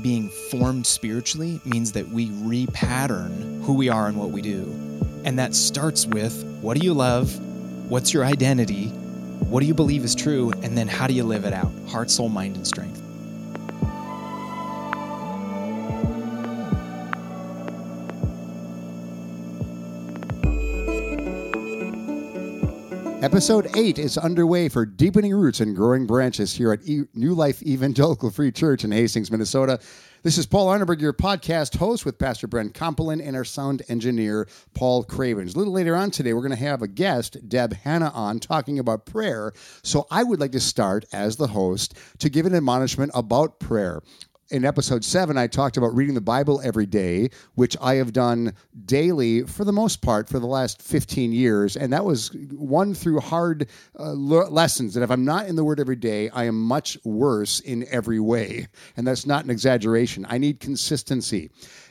being formed spiritually means that we repattern who we are and what we do. And that starts with what do you love? What's your identity? What do you believe is true? And then how do you live it out? Heart, soul, mind, and strength. Episode 8 is underway for Deepening Roots and Growing Branches here at e- New Life Evangelical Free Church in Hastings, Minnesota. This is Paul Arneberg, your podcast host with Pastor Brent Kompelin and our sound engineer, Paul Cravens. A little later on today, we're going to have a guest, Deb Hannah, on talking about prayer. So I would like to start as the host to give an admonishment about prayer in episode seven, I talked about reading the Bible every day, which I have done daily for the most part for the last 15 years. And that was one through hard uh, lessons. And if I'm not in the Word every day, I am much worse in every way. And that's not an exaggeration. I need consistency.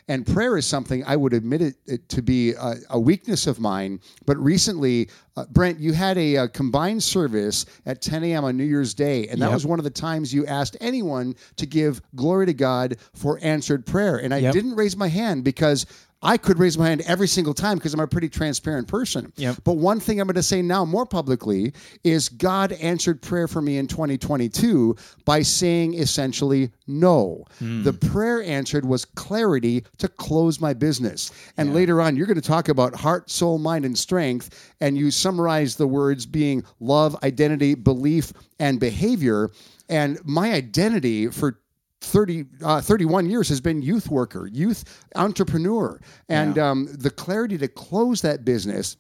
And prayer is something I would admit it, it to be a, a, weakness of mine. But recently, uh, Brent, you had a, a, combined service at 10 a.m. on New Year's Day. And that yep. was one of the times you asked anyone to give glory to God for answered prayer. And I yep. didn't raise my hand because I could raise my hand every single time because I'm a pretty transparent person. Yep. But one thing I'm going to say now more publicly is God answered prayer for me in 2022 by saying essentially no. Mm. The prayer answered was clarity to close my business. And yeah. later on, you're going to talk about heart, soul, mind, and strength. And you summarize the words being love, identity, belief, and behavior. And my identity for 30, uh, 31 years has been youth worker, youth entrepreneur. And yeah. um, the clarity to close that business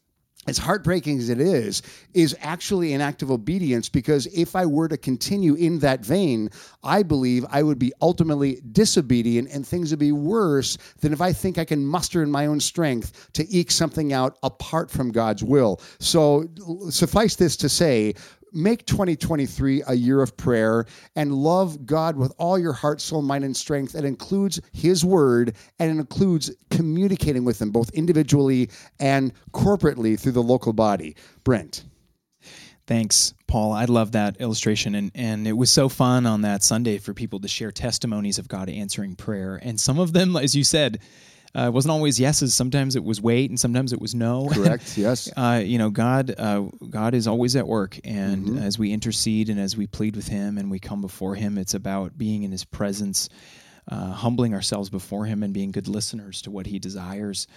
as heartbreaking as it is, is actually an act of obedience because if I were to continue in that vein, I believe I would be ultimately disobedient and things would be worse than if I think I can muster in my own strength to eke something out apart from God's will. So, suffice this to say, make 2023 a year of prayer and love God with all your heart, soul, mind, and strength. That includes His Word and it includes communicating with Him both individually and corporately through the local body. Brent. Thanks, Paul. I love that illustration. And, and it was so fun on that Sunday for people to share testimonies of God answering prayer. And some of them, as you said, uh, it wasn't always yeses. Sometimes it was wait, and sometimes it was no. Correct. Yes. uh, you know, God, uh, God is always at work, and mm-hmm. as we intercede and as we plead with Him and we come before Him, it's about being in His presence, uh, humbling ourselves before Him, and being good listeners to what He desires.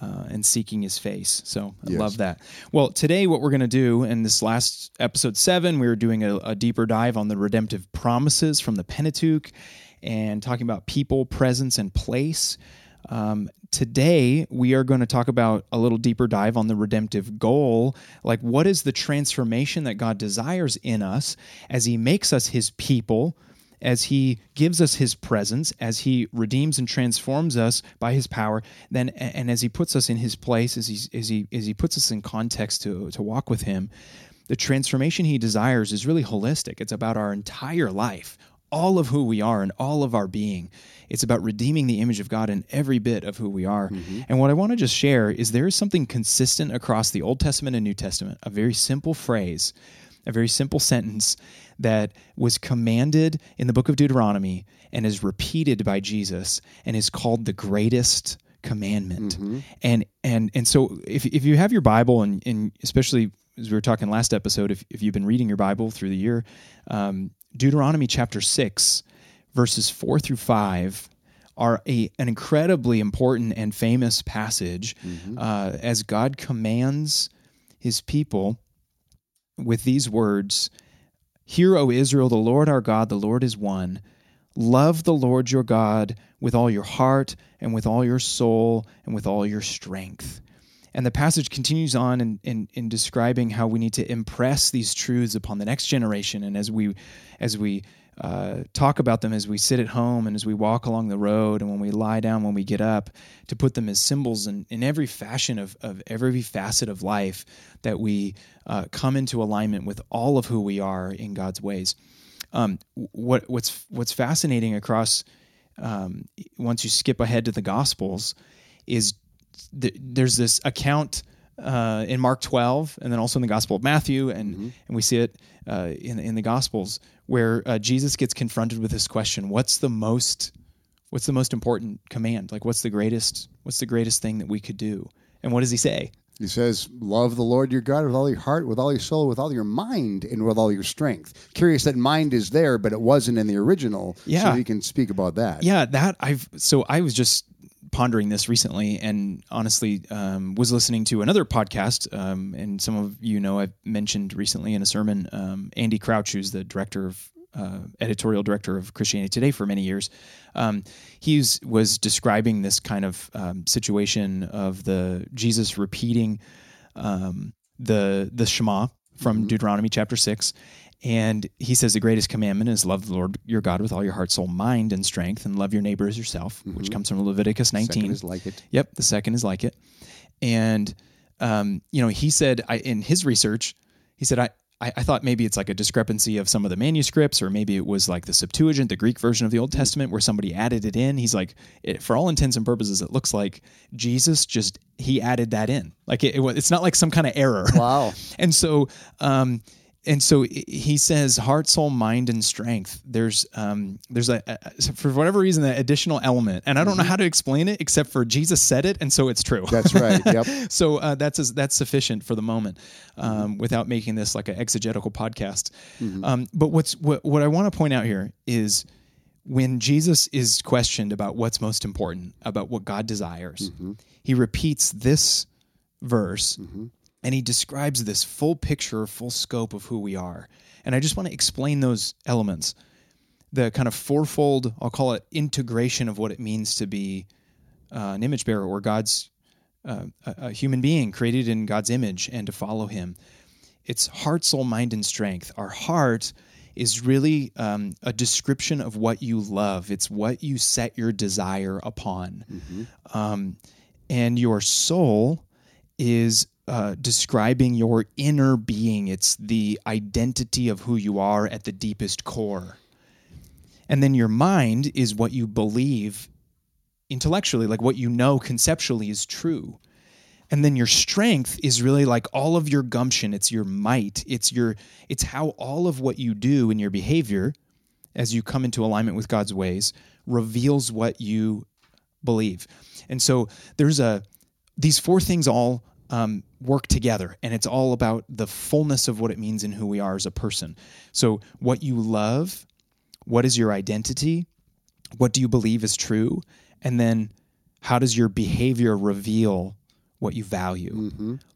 Uh, and seeking his face. So I yes. love that. Well, today, what we're going to do in this last episode seven, we were doing a, a deeper dive on the redemptive promises from the Pentateuch and talking about people, presence, and place. Um, today, we are going to talk about a little deeper dive on the redemptive goal. Like, what is the transformation that God desires in us as He makes us His people? As he gives us his presence, as he redeems and transforms us by his power, then and as he puts us in his place, as he as he as he puts us in context to to walk with him, the transformation he desires is really holistic. It's about our entire life, all of who we are and all of our being. It's about redeeming the image of God in every bit of who we are. Mm-hmm. And what I want to just share is there is something consistent across the Old Testament and New Testament, a very simple phrase, a very simple sentence that was commanded in the book of Deuteronomy and is repeated by Jesus and is called the greatest commandment. Mm-hmm. And and and so if if you have your Bible and, and especially as we were talking last episode, if, if you've been reading your Bible through the year, um, Deuteronomy chapter 6, verses 4 through 5 are a, an incredibly important and famous passage mm-hmm. uh, as God commands his people with these words Hear, O Israel, the Lord our God, the Lord is one. Love the Lord your God with all your heart and with all your soul and with all your strength. And the passage continues on in, in, in, describing how we need to impress these truths upon the next generation. And as we as we uh, talk about them as we sit at home and as we walk along the road and when we lie down, when we get up, to put them as symbols in, in every fashion of, of every facet of life that we uh, come into alignment with all of who we are in God's ways. Um, what, what's, what's fascinating across, um, once you skip ahead to the Gospels, is th- there's this account uh, in Mark 12, and then also in the Gospel of Matthew, and mm-hmm. and we see it uh, in in the Gospels where uh, Jesus gets confronted with this question: What's the most What's the most important command? Like, what's the greatest? What's the greatest thing that we could do? And what does he say? He says, Love the Lord your God with all your heart, with all your soul, with all your mind, and with all your strength. Curious that mind is there, but it wasn't in the original. Yeah. So he can speak about that. Yeah, that I've so I was just pondering this recently, and honestly, um, was listening to another podcast, um, and some of you know I've mentioned recently in a sermon um, Andy Crouch, who's the director of uh, editorial director of Christianity Today for many years. Um, he was, describing this kind of um, situation of the Jesus repeating um, the the Shema from Deuteronomy chapter six, and he says the greatest commandment is love the Lord your God with all your heart, soul, mind, and strength, and love your neighbor as yourself, which comes from Leviticus Second 19. is like it. Yep, the second is like it, and um, you know he said I, in his research, he said I. I I thought maybe it's like a discrepancy of some of the manuscripts, or maybe it was like the Septuagint, the Greek version of the Old Testament, where somebody added it in. He's like, it, for all intents and purposes, it looks like Jesus just he added that in. Like it, it, it's not like some kind of error. Wow. And so, um, and so he says, heart, soul, mind, and strength. There's, um, there's a, a for whatever reason that additional element, and I don't know how to explain it except for Jesus said it, and so it's true. That's right. Yep. so uh, that's that's sufficient for the moment, um, without making this like an exegetical podcast. Um, but what's what what I want to point out here is when Jesus is questioned about what's most important, about what God desires, he repeats this verse and he describes this full picture, full scope of who we are. And I just want to explain those elements. The kind of fourfold, I'll call it integration of what it means to be uh, an image bearer or God's uh, a, a human being created in God's image and to follow Him. It's heart, soul, mind, and strength. Our heart is really um, a description of what you love. It's what you set your desire upon, um, and your soul is uh, describing your inner being. It's the identity of who you are at the deepest core. And then your mind is what you believe intellectually, like what you know conceptually is true. And then your strength is really like all of your gumption, it's your might, it's your it's how all of what you do in your behavior as you come into alignment with God's ways reveals what you believe. And so there's a these four things all um, work together, and it's all about the fullness of what it means in who we are as a person. So what you love, what is your identity, what do you believe is true, and then how does your behavior reveal what you value?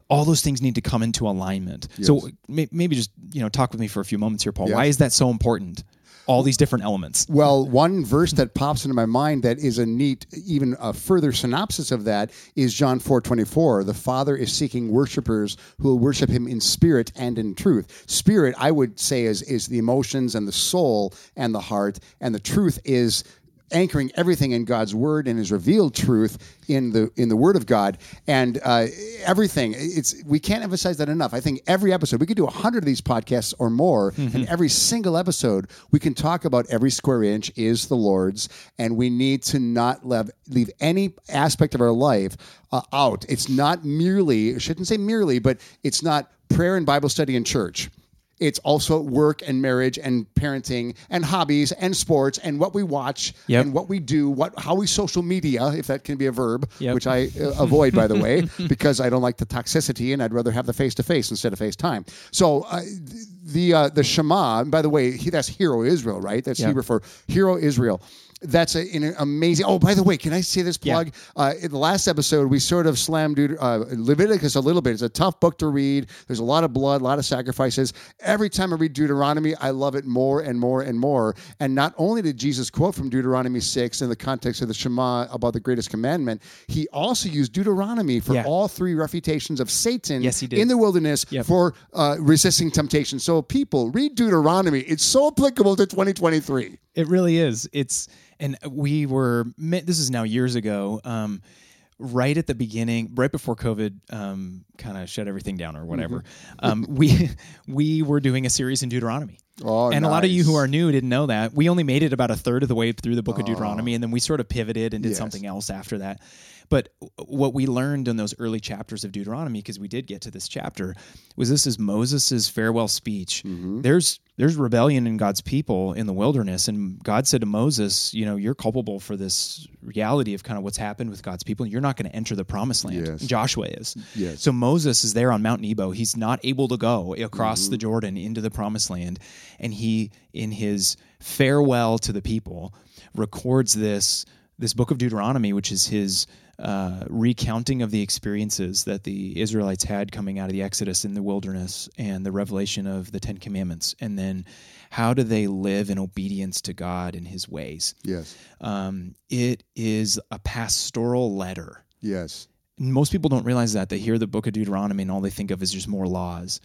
All those things need to come into alignment. So may- maybe just you know talk with me for a few moments here, Paul. Why is that so important? All these different elements. Well, one verse that pops into my mind that is a neat, even a further synopsis of that is John four twenty four. The Father is seeking worshipers who will worship Him in spirit and in truth. Spirit, I would say, is is the emotions and the soul and the heart, and the truth is anchoring everything in God's word and His revealed truth in the in the Word of God and uh, everything. It's we can't emphasize that enough. I think every episode we could do a hundred of these podcasts or more, and every single episode we can talk about every square inch is the Lord's, and we need to not leave leave any aspect of our life uh, out. It's not merely I shouldn't say merely, but it's not prayer and Bible study in church. It's also work and marriage and parenting and hobbies and sports and what we watch Yep. and what we do, what how we social media, if that can be a verb, Yep. which I uh, avoid by the way, because I don't like the toxicity and I'd rather have the face to face instead of FaceTime. So uh, the uh, the Shema, by the way, he, that's Hear O Israel, right? That's Yep. Hebrew for Hear O Israel. That's a, an amazing. Oh, by the way, can I say this Yeah. plug? Uh, in the last episode, we sort of slammed Deut- uh, Leviticus a little bit. It's a tough book to read. There's a lot of blood, a lot of sacrifices. Every time I read Deuteronomy, I love it more and more and more. And not only did Jesus quote from Deuteronomy 6 in the context of the Shema about the greatest commandment, he also used Deuteronomy for Yeah. all three refutations of Satan Yes, in the wilderness Yep. for uh, resisting temptation. So, people, read Deuteronomy. It's so applicable to 2023. It really is. It's and we were. This is now years ago. Um, right at the beginning, right before COVID um, kind of shut everything down or whatever. Um, we we were doing a series in Deuteronomy, Oh, and a lot of you who are new didn't know that. We only made it about a third of the way through the book of Deuteronomy, and then we sort of pivoted and did Yes. something else after that. But what we learned in those early chapters of Deuteronomy, because we did get to this chapter, was this is Moses' farewell speech. Mm-hmm. There's there's rebellion in God's people in the wilderness, and God said to Moses, you know, you're culpable for this reality of kind of what's happened with God's people. You're not going to enter the promised land. Yes. Joshua is. Yes. So Moses is there on Mount Nebo. He's not able to go across Mm-hmm. the Jordan into the promised land. And he, in his farewell to the people, records this this book of Deuteronomy, which is his uh, recounting of the experiences that the Israelites had coming out of the Exodus in the wilderness and the revelation of the Ten Commandments. And then how do they live in obedience to God and his ways? Yes. Um, it is a pastoral letter Yes. Most people don't realize that they hear the book of deuteronomy and all they think of is just more laws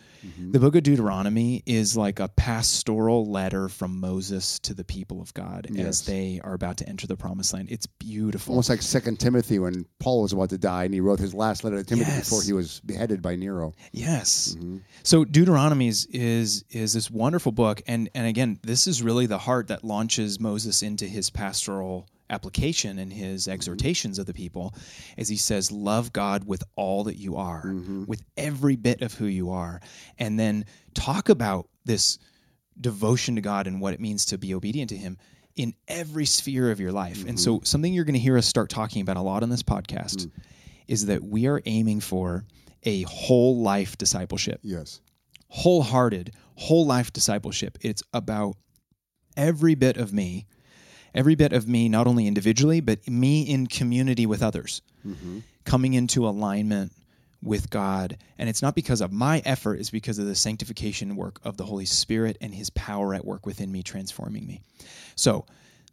the book of deuteronomy is like a pastoral letter from moses to the people of god Yes. as they are about to enter the promised land it's beautiful Almost like Second Timothy when Paul was about to die and he wrote his last letter to Timothy Yes. before he was beheaded by Nero. yes Mm-hmm. so deuteronomy is, is is this wonderful book and and again this is really the heart that launches moses into his pastoral application and his mm-hmm. exhortations of the people as he says love god with all that you are mm-hmm. with every bit of who you are and then talk about this devotion to god and what it means to be obedient to him in every sphere of your life. And so mm-hmm. something you're going to hear us start talking about a lot on this podcast mm. is that we are aiming for a whole life discipleship. Yes. wholehearted, whole life discipleship. It's about every bit of me, every bit of me, not only individually, but me in community with others, mm-hmm. coming into alignment with God. And it's not because of my effort, it's because of the sanctification work of the Holy Spirit and His power at work within me, transforming me. So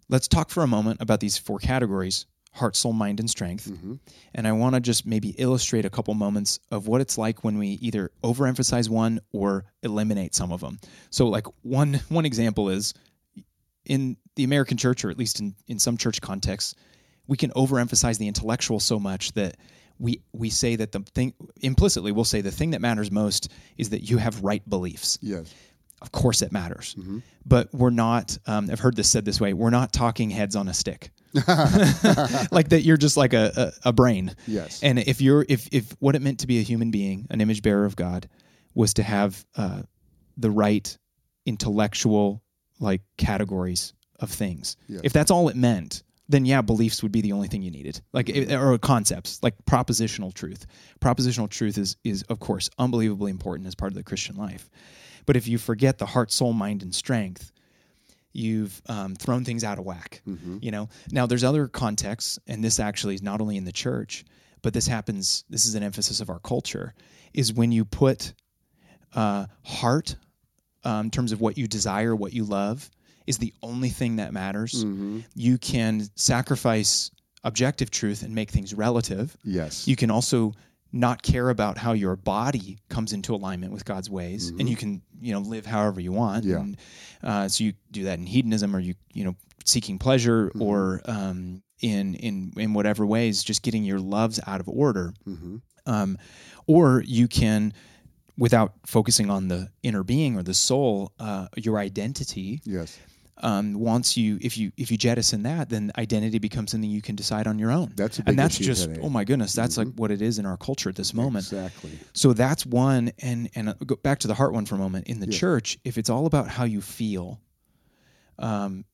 let's talk for a moment about these four categories heart, soul, mind, and strength. Mm-hmm. And I want to just maybe illustrate a couple moments of what it's like when we either overemphasize one or eliminate some of them. So, like one one example is in the American church, or at least in, in some church contexts, we can overemphasize the intellectual so much that we we say that the thing implicitly we'll say the thing that matters most is that you have right beliefs. Yes. of course it matters. But we're not um, i've heard this said this way we're not talking heads on a stick. Like that you're just like a, a, a brain. Yes. and if you're if if what it meant to be a human being an image bearer of god was to have uh, the right intellectual like categories of things. Yeah. if that's all it meant then yeah beliefs would be the only thing you needed. Like or concepts like propositional truth. Propositional truth is is of course unbelievably important as part of the christian life. But if you forget the heart soul mind and strength you've um, thrown things out of whack you know? Now there's other contexts and this actually is not only in the church but this happens this is an emphasis of our culture is when you put uh, heart um, in terms of what you desire what you love is the only thing that matters you can sacrifice objective truth and make things relative Yes. you can also not care about how your body comes into alignment with God's ways, and you can you know live however you want. Yeah. And, uh, so you do that in hedonism, or you you know seeking pleasure, or um, in in in whatever ways, just getting your loves out of order. Um, or you can, without focusing on the inner being or the soul, uh, your identity yes. um, once you if you if you jettison that, then identity becomes something you can decide on your own. That's a big and that's just today. Mm-hmm. oh my goodness, that's like what it is in our culture at this moment. Exactly. So that's one, and and uh, go back to the heart one for a moment. In the church, if it's all about how you feel, um,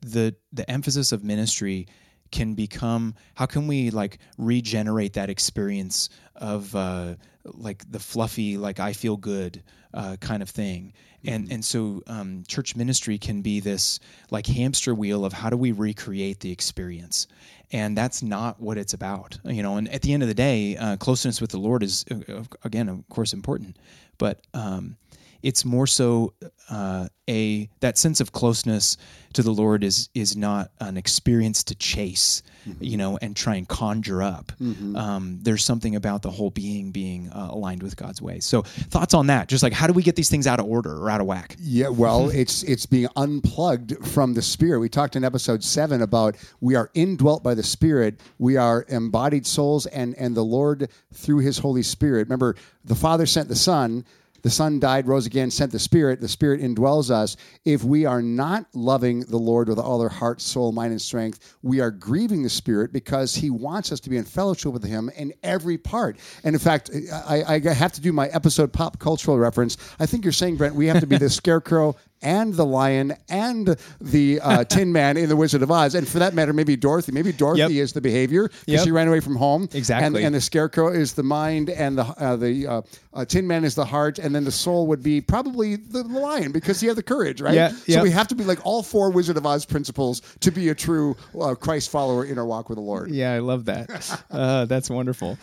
the the emphasis of ministry can become how can we like regenerate that experience of uh, like the fluffy like I feel good uh, kind of thing, and and so um, church ministry can be this like hamster wheel of how do we recreate the experience, and that's not what it's about, you know. And at the end of the day, uh, closeness with the Lord is uh, again, of course, important, but um, it's more so uh, a that sense of closeness to the Lord is is not an experience to chase, you know, and try and conjure up. Um, there's something about the whole being being uh, aligned with God's ways. So thoughts on that? Just like how do we get these things out of order or out of whack? Yeah, well, it's it's being unplugged from the spirit. We talked in episode seven about we are indwelt by the spirit. We are embodied souls, and and the Lord through His Holy Spirit. Remember, the Father sent the Son. The Son died, rose again, sent the Spirit, the Spirit indwells us. If we are not loving the Lord with all our heart, soul, mind, and strength, we are grieving the Spirit because He wants us to be in fellowship with Him in every part. And in fact, I, I have to do my episode pop cultural reference. I think you're saying, Brent, we have to be the scarecrow and the lion and the uh, Tin Man in the Wizard of Oz, and for that matter, maybe Dorothy. Maybe Dorothy yep. is the behavior because yep. she ran away from home. Exactly. And, and, the Scarecrow is the mind, and the uh, the uh, uh, Tin Man is the heart, and then the soul would be probably the, lion because he had the courage, right? Yeah. So yep. we have to be like all four Wizard of Oz principles to be a true uh, Christ follower in our walk with the Lord. Yeah, I love that. Uh, that's wonderful.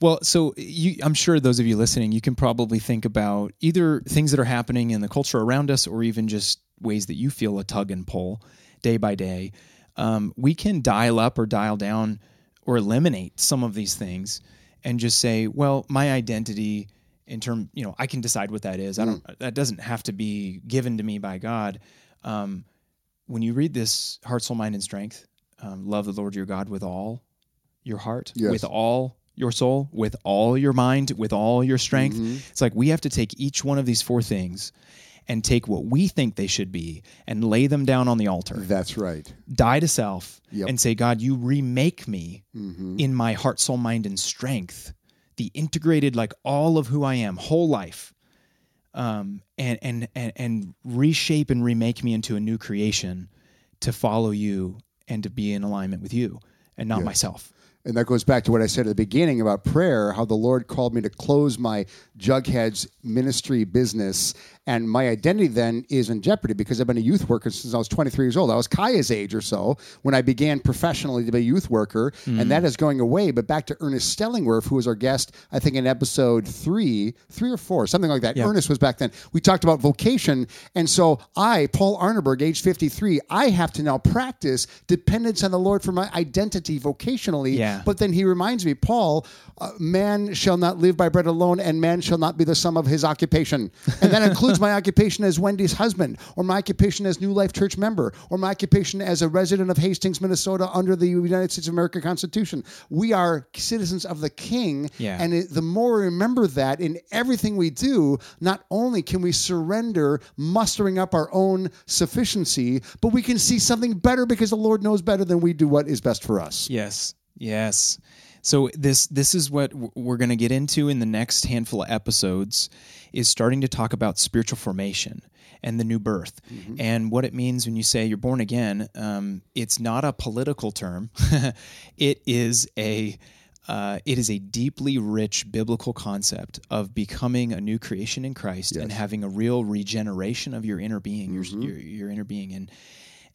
Well, so you, I'm sure those of you listening, you can probably think about either things that are happening in the culture around us, or even just ways that you feel a tug and pull day by day. Um, we can dial up or dial down or eliminate some of these things and just say, well, my identity in term, you know, I can decide what that is. I don't. Mm. That doesn't have to be given to me by God. Um, when you read this, heart, soul, mind, and strength, um, love the Lord your God with all your heart, yes. with all your soul, with all your mind, with all your strength. Mm-hmm. It's like we have to take each one of these four things and take what we think they should be and lay them down on the altar. That's right. Die to self yep. and say, God, you remake me mm-hmm. in my heart, soul, mind, and strength, the integrated, like all of who I am, whole life. Um, and, and and and reshape and remake me into a new creation to follow you and to be in alignment with you and not yes. myself. And that goes back to what I said at the beginning about prayer, how the Lord called me to close my Jughead's ministry business and my identity then is in jeopardy because I've been a youth worker since I was 23 years old. I was Kaya's age or so when I began professionally to be a youth worker, mm. and that is going away. But back to Ernest Stellingwerf, who was our guest, I think in episode three, three or four, something like that. Yep. Ernest was back then. We talked about vocation, and so I, Paul Arneberg, age 53, I have to now practice dependence on the Lord for my identity vocationally. Yeah. But then he reminds me, Paul, uh, man shall not live by bread alone, and man shall not be the sum of his occupation, and that includes my occupation as Wendy's husband, or my occupation as New Life Church member, or my occupation as a resident of Hastings, Minnesota, under the United States of America Constitution. We are citizens of the King, yeah. and it, the more we remember that in everything we do, not only can we surrender, mustering up our own sufficiency, but we can see something better because the Lord knows better than we do what is best for us. Yes, yes. So this this is what we're going to get into in the next handful of episodes is starting to talk about spiritual formation and the new birth mm-hmm. and what it means when you say you're born again. Um, it's not a political term; it is a uh, it is a deeply rich biblical concept of becoming a new creation in Christ yes. and having a real regeneration of your inner being, mm-hmm. your, your, your inner being, and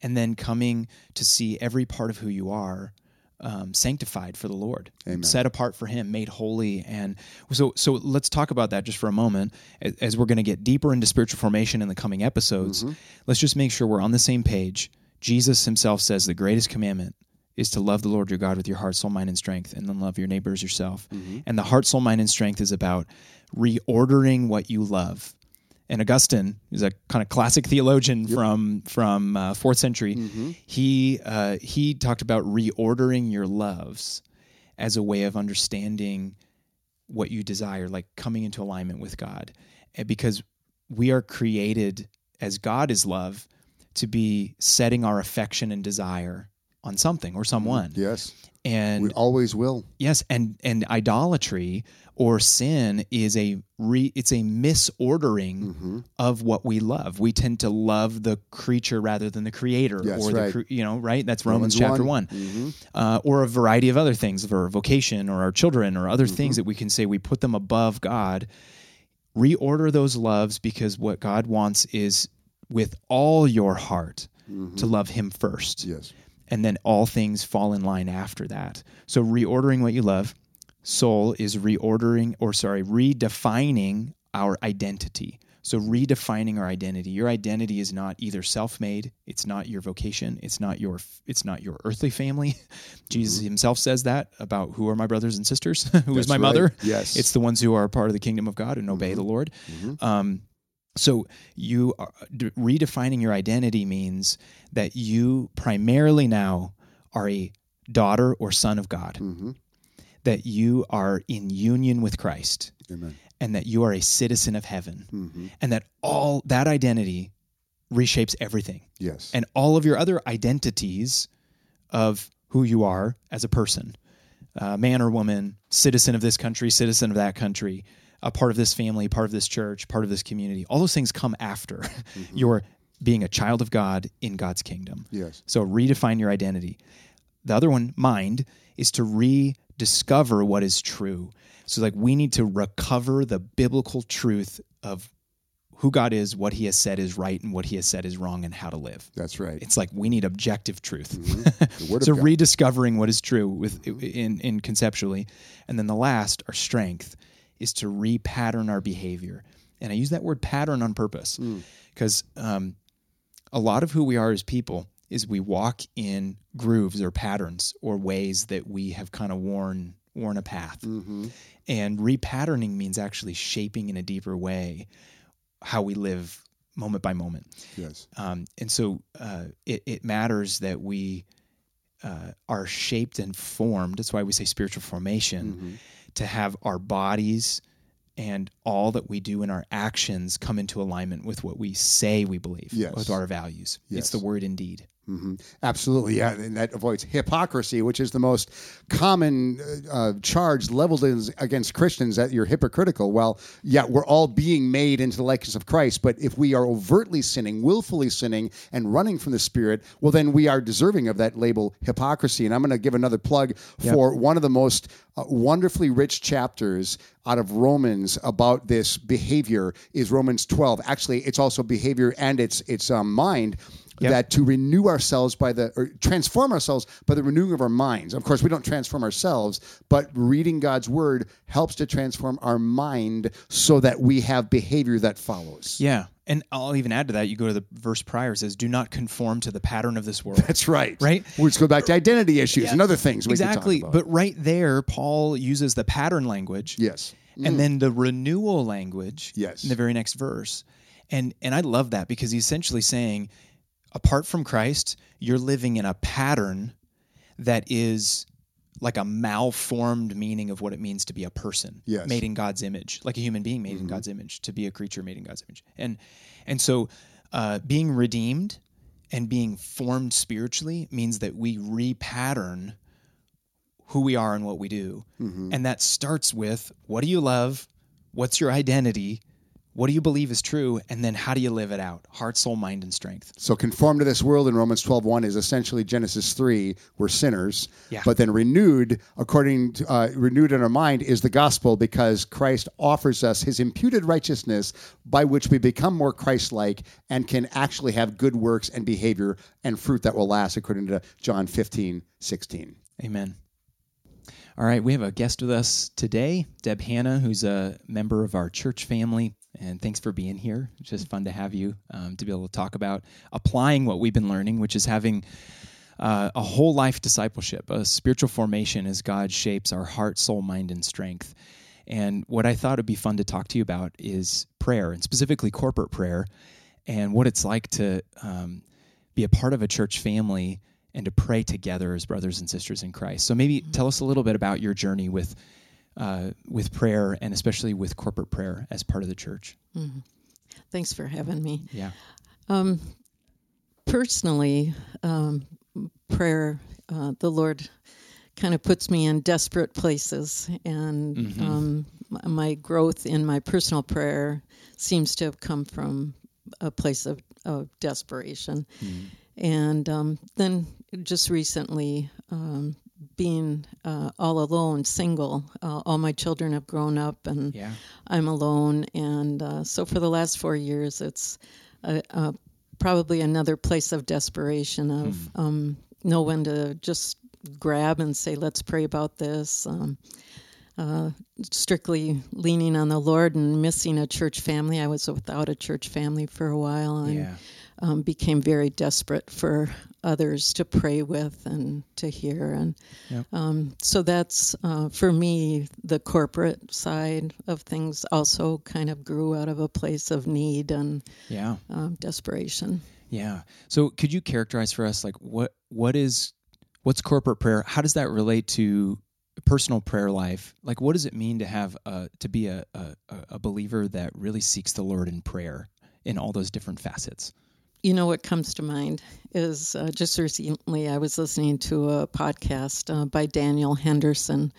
and then coming to see every part of who you are um, sanctified for the Lord, Amen. set apart for Him, made holy. And so, so let's talk about that just for a moment. As we're going to get deeper into spiritual formation in the coming episodes, mm-hmm. let's just make sure we're on the same page. Jesus Himself says the greatest commandment is to love the Lord your God with your heart, soul, mind, and strength, and then love your neighbors yourself. Mm-hmm. And the heart, soul, mind, and strength is about reordering what you love and Augustine, who's a kind of classic theologian yep. from from uh, fourth century, mm-hmm. he uh, he talked about reordering your loves as a way of understanding what you desire, like coming into alignment with God, and because we are created as God is love to be setting our affection and desire on something or someone. Yes, and we always will. Yes, and and idolatry or sin is a re, it's a misordering mm-hmm. of what we love. We tend to love the creature rather than the creator, yes, or right. the you know right. That's Romans, Romans chapter one, 1. Mm-hmm. Uh, or a variety of other things for vocation or our children or other mm-hmm. things that we can say we put them above God. Reorder those loves because what God wants is with all your heart mm-hmm. to love Him first. Yes. And then all things fall in line after that. So reordering what you love soul is reordering or sorry redefining our identity so redefining our identity your identity is not either self-made it's not your vocation it's not your it's not your earthly family jesus mm-hmm. himself says that about who are my brothers and sisters who That's is my right. mother yes it's the ones who are part of the kingdom of god and obey mm-hmm. the lord mm-hmm. um, so you are, redefining your identity means that you primarily now are a daughter or son of god mm-hmm that you are in union with Christ. Amen. and that you are a citizen of heaven, and that all that identity reshapes everything, Yes. and all of your other identities of who you are as a person, uh, man or woman, citizen of this country, citizen of that country, a part of this family, part of this church, part of this community. All those things come after mm-hmm. your being a child of God in God's kingdom. yes. So redefine your identity. The other one, mind, is to rediscover what is true. So, like, we need to recover the biblical truth of who God is, what He has said is right, and what He has said is wrong, and how to live. That's right. It's like we need objective truth. Mm-hmm. Word so rediscovering what is true with in in conceptually, and then the last, our strength, is to repattern our behavior. And I use that word pattern on purpose because um, a lot of who we are as people is we walk in grooves or patterns or ways that we have kind of worn worn a path. Mm-hmm. And repatterning means actually shaping in a deeper way how we live moment by moment. yes. Um, and so uh, it, it matters that we uh, are shaped and formed. That's why we say spiritual formation Mm-hmm. To have our bodies and all that we do in our actions come into alignment with what we say we believe, Yes. with our values. Yes. It's the word indeed. Hmm Absolutely, yeah, and that avoids hypocrisy, which is the most common uh, uh, charge leveled in, against Christians that you're hypocritical. Well, yeah, we're all being made into the likeness of Christ, but if we are overtly sinning, willfully sinning, and running from the Spirit, well, then we are deserving of that label hypocrisy. And I'm going to give another plug for one of the most uh, wonderfully rich chapters out of Romans about this behavior is Romans 12. Actually, it's also behavior and it's it's um, mind Yep. that to renew ourselves by the or transform ourselves by the renewing of our minds. Of course, we don't transform ourselves, but reading God's word helps to transform our mind so that we have behavior that follows. Yeah. And I'll even add to that, you go to the verse prior, it says, do not conform to the pattern of this world. That's right. Right? Let's go back to identity issues and other things. We exactly. Can talk about. But right there, Paul uses the pattern language. yes. and mm. then the renewal language Yes. in the very next verse and and i love that because he's essentially saying apart from christ you're living in a pattern that is like a malformed meaning of what it means to be a person Yes. Mm-hmm. made in god's image like a human being made in god's image to be a creature made in god's image and and so uh, being redeemed and being formed spiritually means that we repattern who we are and what we do. Mm-hmm. And that starts with what do you love? What's your identity? What do you believe is true? And then how do you live it out? Heart, soul, mind, and strength. So conform to this world in Romans 12:1 is essentially Genesis 3, we're sinners. Yeah. But then renewed, according to uh, renewed in our mind, is the gospel because Christ offers us his imputed righteousness by which we become more Christ-like and can actually have good works and behavior and fruit that will last, according to John 15, 16. Amen. All right, we have a guest with us today, Deb Hannah, who's a member of our church family. And thanks for being here. It's just fun to have you um, to be able to talk about applying what we've been learning, which is having uh, a whole life discipleship, a spiritual formation as God shapes our heart, soul, mind, and strength. And what I thought would be fun to talk to you about is prayer, and specifically corporate prayer, and what it's like to um, be a part of a church family and to pray together as brothers and sisters in Christ. So maybe tell us a little bit about your journey with uh, with prayer and especially with corporate prayer as part of the church. Thanks for having me. Yeah. Um, personally, um, prayer, uh, the Lord kind of puts me in desperate places, and Mm-hmm. um, my growth in my personal prayer seems to have come from a place of, of desperation. Mm-hmm. And um, then just recently, um, being uh, all alone, single, uh, all my children have grown up, and Yeah. I'm alone, and uh, so for the last four years, it's uh uh probably another place of desperation of Hmm. um, know when to just grab and say, "Let's pray about this." Um, uh, strictly leaning on the Lord and missing a church family. I was without a church family for a while and Yeah. um, became very desperate for others to pray with and to hear. And Yep. um, so that's, uh, for me, the corporate side of things also kind of grew out of a place of need and Yeah. um, desperation. Yeah. So could you characterize for us like what what is what's corporate prayer? How does that relate to personal prayer life, like what does it mean to have a, to be a, a, a believer that really seeks the Lord in prayer in all those different facets? You know what comes to mind is uh, just recently I was listening to a podcast uh, by Daniel Henderson,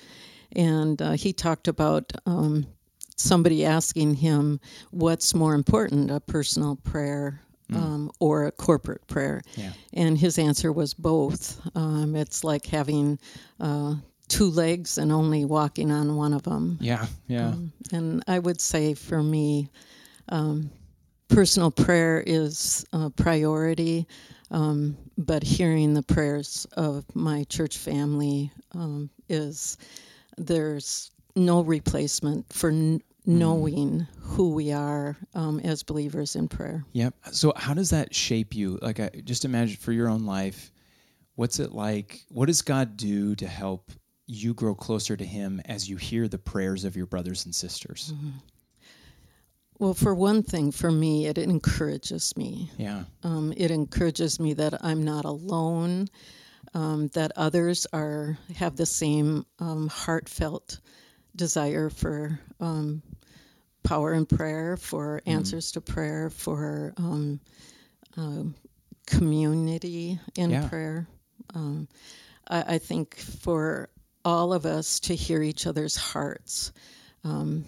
and uh, he talked about um, somebody asking him what's more important, a personal prayer Mm. Um, or a corporate prayer. Yeah. And his answer was both. Um, it's like having uh, two legs and only walking on one of them. Yeah, yeah. Um, and I would say for me, um, personal prayer is a priority, um, but hearing the prayers of my church family um, is there's no replacement for n- knowing who we are um, as believers in prayer. Yep. So, how does that shape you? Like, I, just imagine for your own life, what's it like? What does God do to help you grow closer to Him as you hear the prayers of your brothers and sisters? Mm-hmm. Well, for one thing, for me, it encourages me. Yeah. Um, it encourages me that I'm not alone, um, that others are have the same um, heartfelt desire for um, power in prayer, for mm-hmm. answers to prayer, for um, uh, community in yeah. prayer. Um, I, I, think for all of us to hear each other's hearts. Um,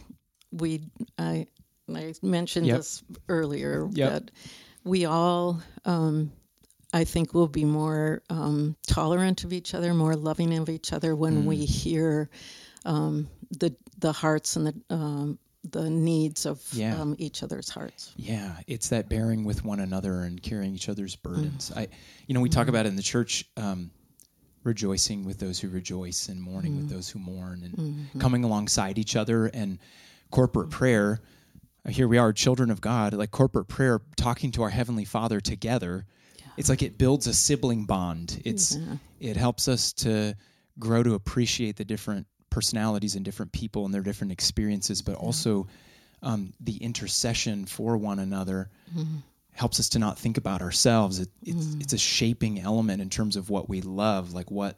we, I, I mentioned yep. this earlier yep. that we all, um, I think, will be more um, tolerant of each other, more loving of each other when mm. we hear um, the the hearts and the um, the needs of yeah. um, each other's hearts. Yeah, it's that bearing with one another and carrying each other's burdens. Mm. I, you know, we mm. talk about it in the church, um, rejoicing with those who rejoice and mourning mm. with those who mourn, and mm-hmm. coming alongside each other and corporate prayer. Here we are, children of God, like corporate prayer, talking to our heavenly Father together. Yeah. It's like it builds a sibling bond. It's yeah. it helps us to grow to appreciate the different personalities and different people and their different experiences, but also um, the intercession for one another mm-hmm. helps us to not think about ourselves. It, it's, mm. it's a shaping element in terms of what we love, like what.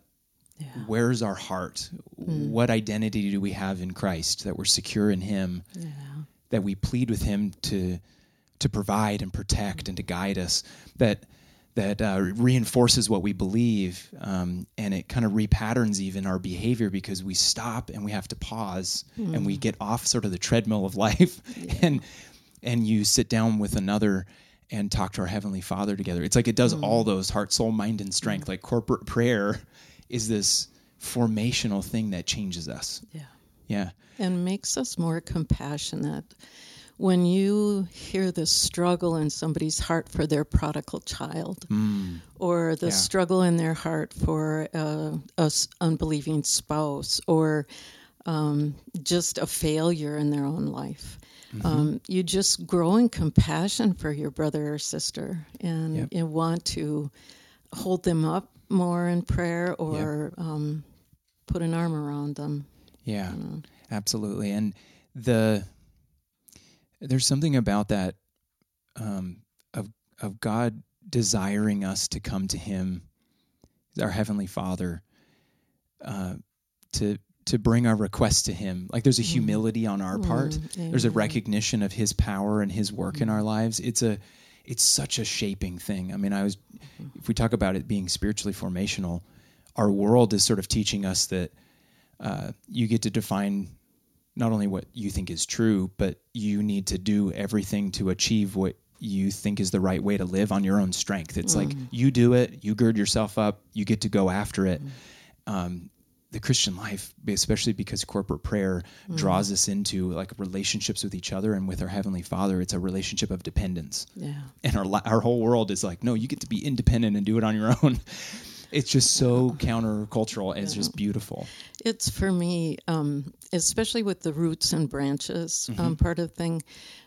Yeah. Where's our heart? Mm. What identity do we have in Christ that we're secure in Him? Yeah. That we plead with Him to to provide and protect and to guide us. That that uh, reinforces what we believe um, and it kind of repatterns even our behavior because we stop and we have to pause mm. and we hmm. get off sort of the treadmill of life yeah. and and you sit down with another and talk to our heavenly father together it's like it does mm. all those heart soul mind and strength mm. like corporate prayer is this formational thing that changes us yeah yeah and makes us more compassionate when you hear the struggle in somebody's heart for their prodigal child, mm. or the yeah. struggle in their heart for uh, a unbelieving spouse, or um, just a failure in their own life, mm-hmm. um, you just grow in compassion for your brother or sister, and yep. you want to hold them up more in prayer, or yep. um, put an arm around them. Yeah, you know? absolutely, and the there's something about that um, of of God desiring us to come to Him, our heavenly Father, uh, to to bring our requests to Him. Like there's a mm-hmm. humility on our part. Mm, there's a recognition of His power and His work mm. in our lives. It's a it's such a shaping thing. I mean, I was if we talk about it being spiritually formational, our world is sort of teaching us that uh, you get to define not only what you think is true, but you need to do everything to achieve what you think is the right way to live on your own strength. It's mm. like you do it, you gird yourself up, you get to go after it. Mm. Um, the Christian life, especially because corporate prayer mm. draws us into like relationships with each other and with our heavenly Father, it's a relationship of dependence. Yeah. And our our whole world is like, no, you get to be independent and do it on your own. it's just so countercultural and it's just beautiful. It's for me, um, especially with the roots and branches um, mm-hmm. um, part of the thing,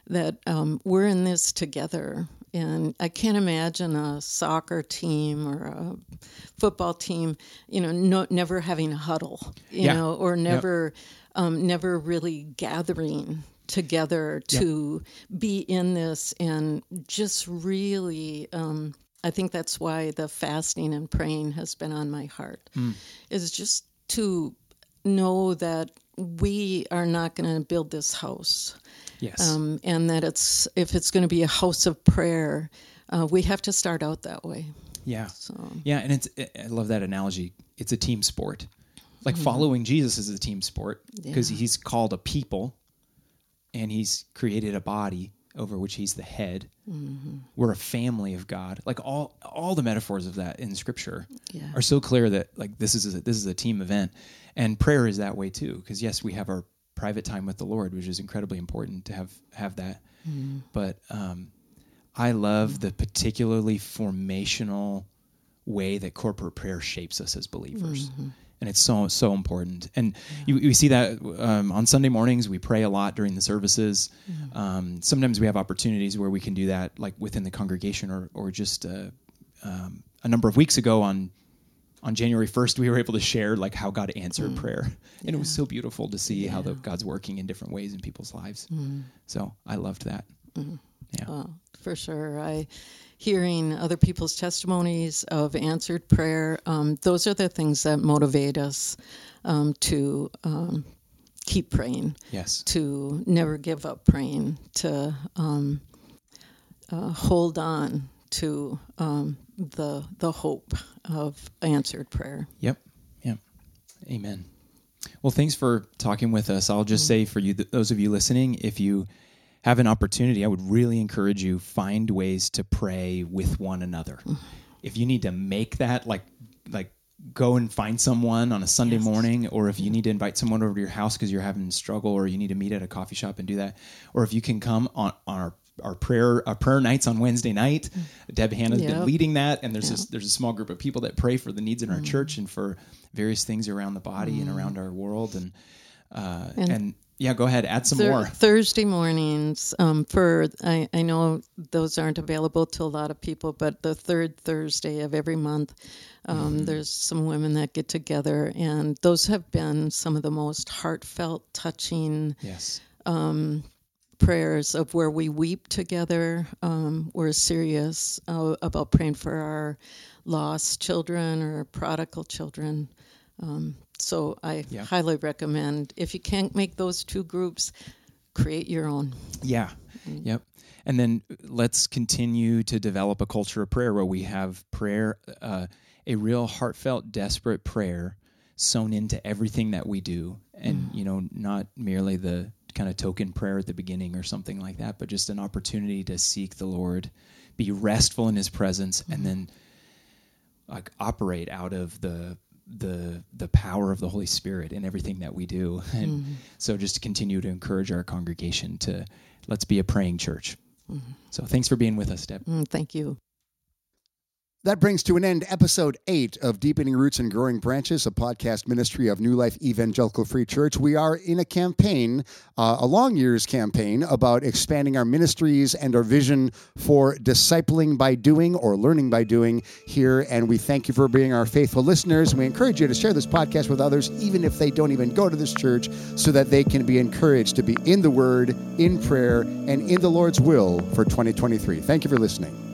that um, we're in this together. And I can't imagine a soccer team or a football team, you know, no, never having a huddle, you yeah. know, or never, yep. Um, never really gathering together to yep. be in this and just really um, I think that's why the fasting and praying has been on my heart. Mm. Is just to know that we are not going to build this house. Yes. Um, and that it's if it's going to be a house of prayer, uh, we have to start out that way. yeah. So Yeah, and it's I love that analogy. It's a team sport. Like Mm-hmm. following Jesus is a team sport because Yeah. he's called a people and he's created a body over which he's the head. Mm-hmm. We're a family of God. Like all all the metaphors of that in scripture Yeah. are so clear that like this is a, this is a team event. And prayer is that way too because yes, we have our private time with the Lord, which is incredibly important to have have that. Mm-hmm. But um I love the particularly formational way that corporate prayer shapes us as believers. And it's so so important, and you, we see that um, on Sunday mornings. We pray a lot during the services. Um, sometimes we have opportunities where we can do that, like within the congregation, or or just uh, um, a number of weeks ago on on January first, we were able to share like how God answered prayer, and it was so beautiful to see how the, God's working in different ways in people's lives. So I loved that. Yeah. Uh, for sure. I hearing other people's testimonies of answered prayer. Um, those are the things that motivate us um, to um, keep praying, Yes. to never give up praying, to um, uh, hold on to um, the the hope of answered prayer. Yep. Yep. Amen. Well, thanks for talking with us. I'll just say for you, th- those of you listening, if you have an opportunity, I would really encourage you find ways to pray with one another. Mm. If you need to make that like like go and find someone on a Sunday morning, or if you need to invite someone over to your house because you're having a struggle, or you need to meet at a coffee shop and do that, or if you can come on, on our our prayer our prayer nights on Wednesday night. Mm. Deb Hannah's been leading that, and there's this, there's a small group of people that pray for the needs in our mm. church and for various things around the body and around our world, and uh, and, yeah, go ahead, add some more. Thursday mornings um, for I, I know those aren't available to a lot of people, but the third Thursday of every month, um, Mm-hmm. there's some women that get together, and those have been some of the most heartfelt, touching Yes, prayers of where we weep together. Um, we're serious uh, about praying for our lost children or prodigal children. Um, so I Yeah. highly recommend if you can't make those two groups, create your own. yeah, mm. yep. And then uh, let's continue to develop a culture of prayer where we have prayer, uh, a real heartfelt, desperate prayer sewn into everything that we do, and mm. you know, not merely the kind of token prayer at the beginning or something like that, but just an opportunity to seek the Lord, be restful in His presence, and mm-hmm. then like operate out of the the the power of the Holy Spirit in everything that we do. And so just to continue to encourage our congregation to let's be a praying church. So thanks for being with us, Deb. Mm, thank you. That brings to an end episode eight of Deepening Roots and Growing Branches, a podcast ministry of New Life Evangelical Free Church. We are in a campaign, uh, a long year's campaign, about expanding our ministries and our vision for discipling by doing or learning by doing here. And we thank you for being our faithful listeners. We encourage you to share this podcast with others, even if they don't even go to this church, so that they can be encouraged to be in the Word, in prayer, and in the Lord's will for 2023. Thank you for listening.